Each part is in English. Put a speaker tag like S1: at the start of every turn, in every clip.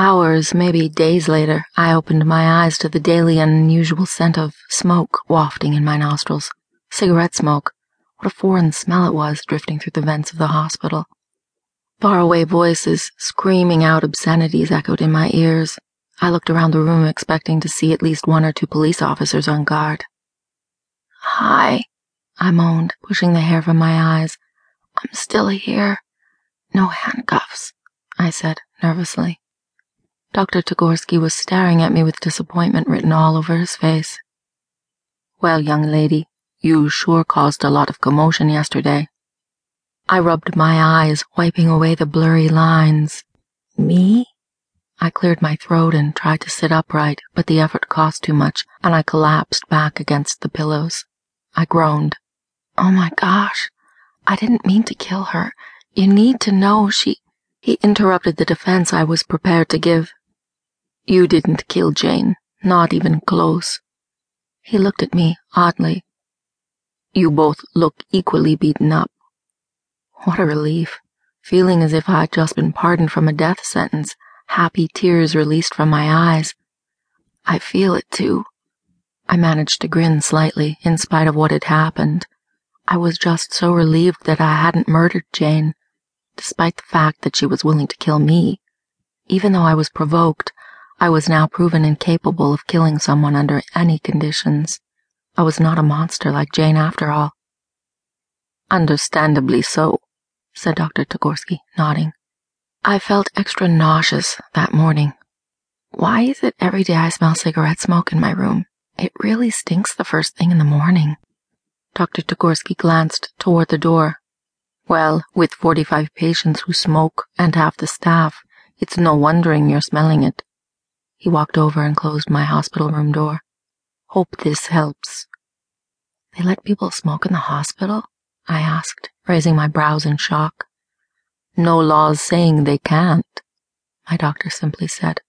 S1: Hours, maybe days later, I opened my eyes to the daily and unusual scent of smoke wafting in my nostrils. Cigarette smoke. What a foreign smell it was drifting through the vents of the hospital. Faraway voices screaming out obscenities echoed in my ears. I looked around the room expecting to see at least one or two police officers on guard. Hi, I moaned, pushing the hair from my eyes. I'm still here. No handcuffs, I said nervously. Dr. Tagorsky was staring at me with disappointment written all over his face. Well, young lady, you sure caused a lot of commotion yesterday. I rubbed my eyes, wiping away the blurry lines. Me? I cleared my throat and tried to sit upright, but the effort cost too much, and I collapsed back against the pillows. I groaned. Oh my gosh, I didn't mean to kill her. You need to know she. He interrupted the defense I was prepared to give. You didn't kill Jane, not even close. He looked at me oddly. You both look equally beaten up. What a relief, feeling as if I'd just been pardoned from a death sentence happy tears released from my eyes. I feel it too. I managed to grin slightly in spite of what had happened. I was just so relieved that I hadn't murdered Jane, despite the fact that she was willing to kill me. Even though I was provoked, I was now proven incapable of killing someone under any conditions. I was not a monster like Jane after all. Understandably so, said Dr. Tagorsky, nodding. I felt extra nauseous that morning. Why is it every day I smell cigarette smoke in my room? It really stinks the first thing in the morning. Dr. Tagorsky glanced toward the door. Well, with 45 patients who smoke and half the staff, it's no wondering you're smelling it. He walked over and closed my hospital room door. Hope this helps. They let people smoke in the hospital? I asked, raising my brows in shock. No laws saying they can't, my doctor simply said.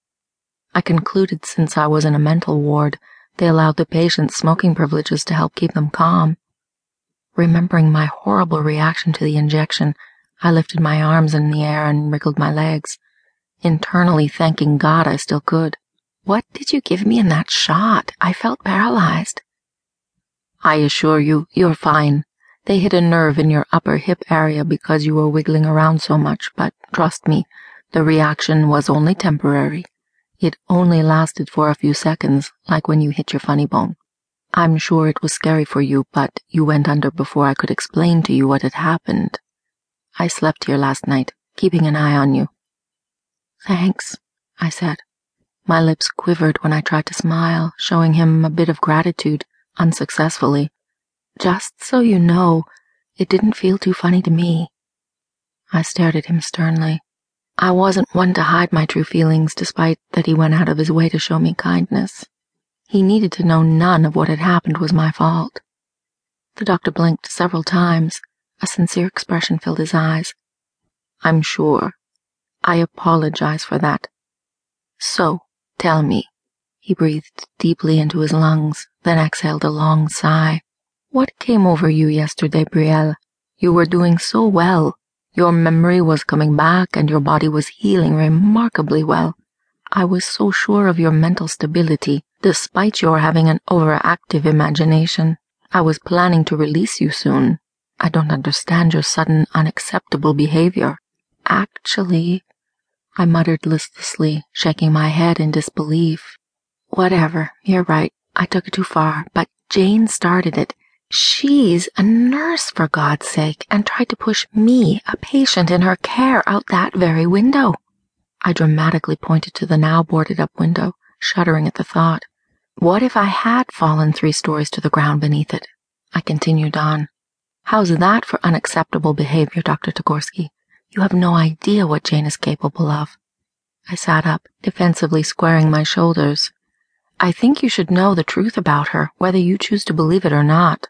S1: I concluded since I was in a mental ward, they allowed the patients smoking privileges to help keep them calm. Remembering my horrible reaction to the injection, I lifted my arms in the air and wriggled my legs, internally thanking God I still could. What did you give me in that shot? I felt paralyzed. I assure you, you're fine, they hit a nerve in your upper hip area because you were wiggling around so much, but trust me, the reaction was only temporary. It only lasted for a few seconds, like when you hit your funny bone. I'm sure it was scary for you, but you went under before I could explain to you what had happened. I slept here last night, keeping an eye on you. Thanks, I said. My lips quivered when I tried to smile, showing him a bit of gratitude, unsuccessfully. Just so you know, it didn't feel too funny to me. I stared at him sternly. I wasn't one to hide my true feelings, despite that he went out of his way to show me kindness. He needed to know none of what had happened was my fault. The doctor blinked several times. A sincere expression filled his eyes. I'm sure. I apologize for that. So, tell me. He breathed deeply into his lungs, then exhaled a long sigh. What came over you yesterday, Brielle? You were doing so well. Your memory was coming back and your body was healing remarkably well. I was so sure of your mental stability, despite your having an overactive imagination. I was planning to release you soon. I don't understand your sudden, unacceptable behavior. Actually, I muttered listlessly, shaking my head in disbelief. Whatever, you're right. I took it too far, but Jane started it. She's a nurse, for God's sake, and tried to push me, a patient in her care, out that very window. I dramatically pointed to the now boarded up window, shuddering at the thought. What if I had fallen three stories to the ground beneath it? I continued on. How's that for unacceptable behavior, Dr. Tagorsky? You have no idea what Jane is capable of. I sat up, defensively squaring my shoulders. I think you should know the truth about her, whether you choose to believe it or not.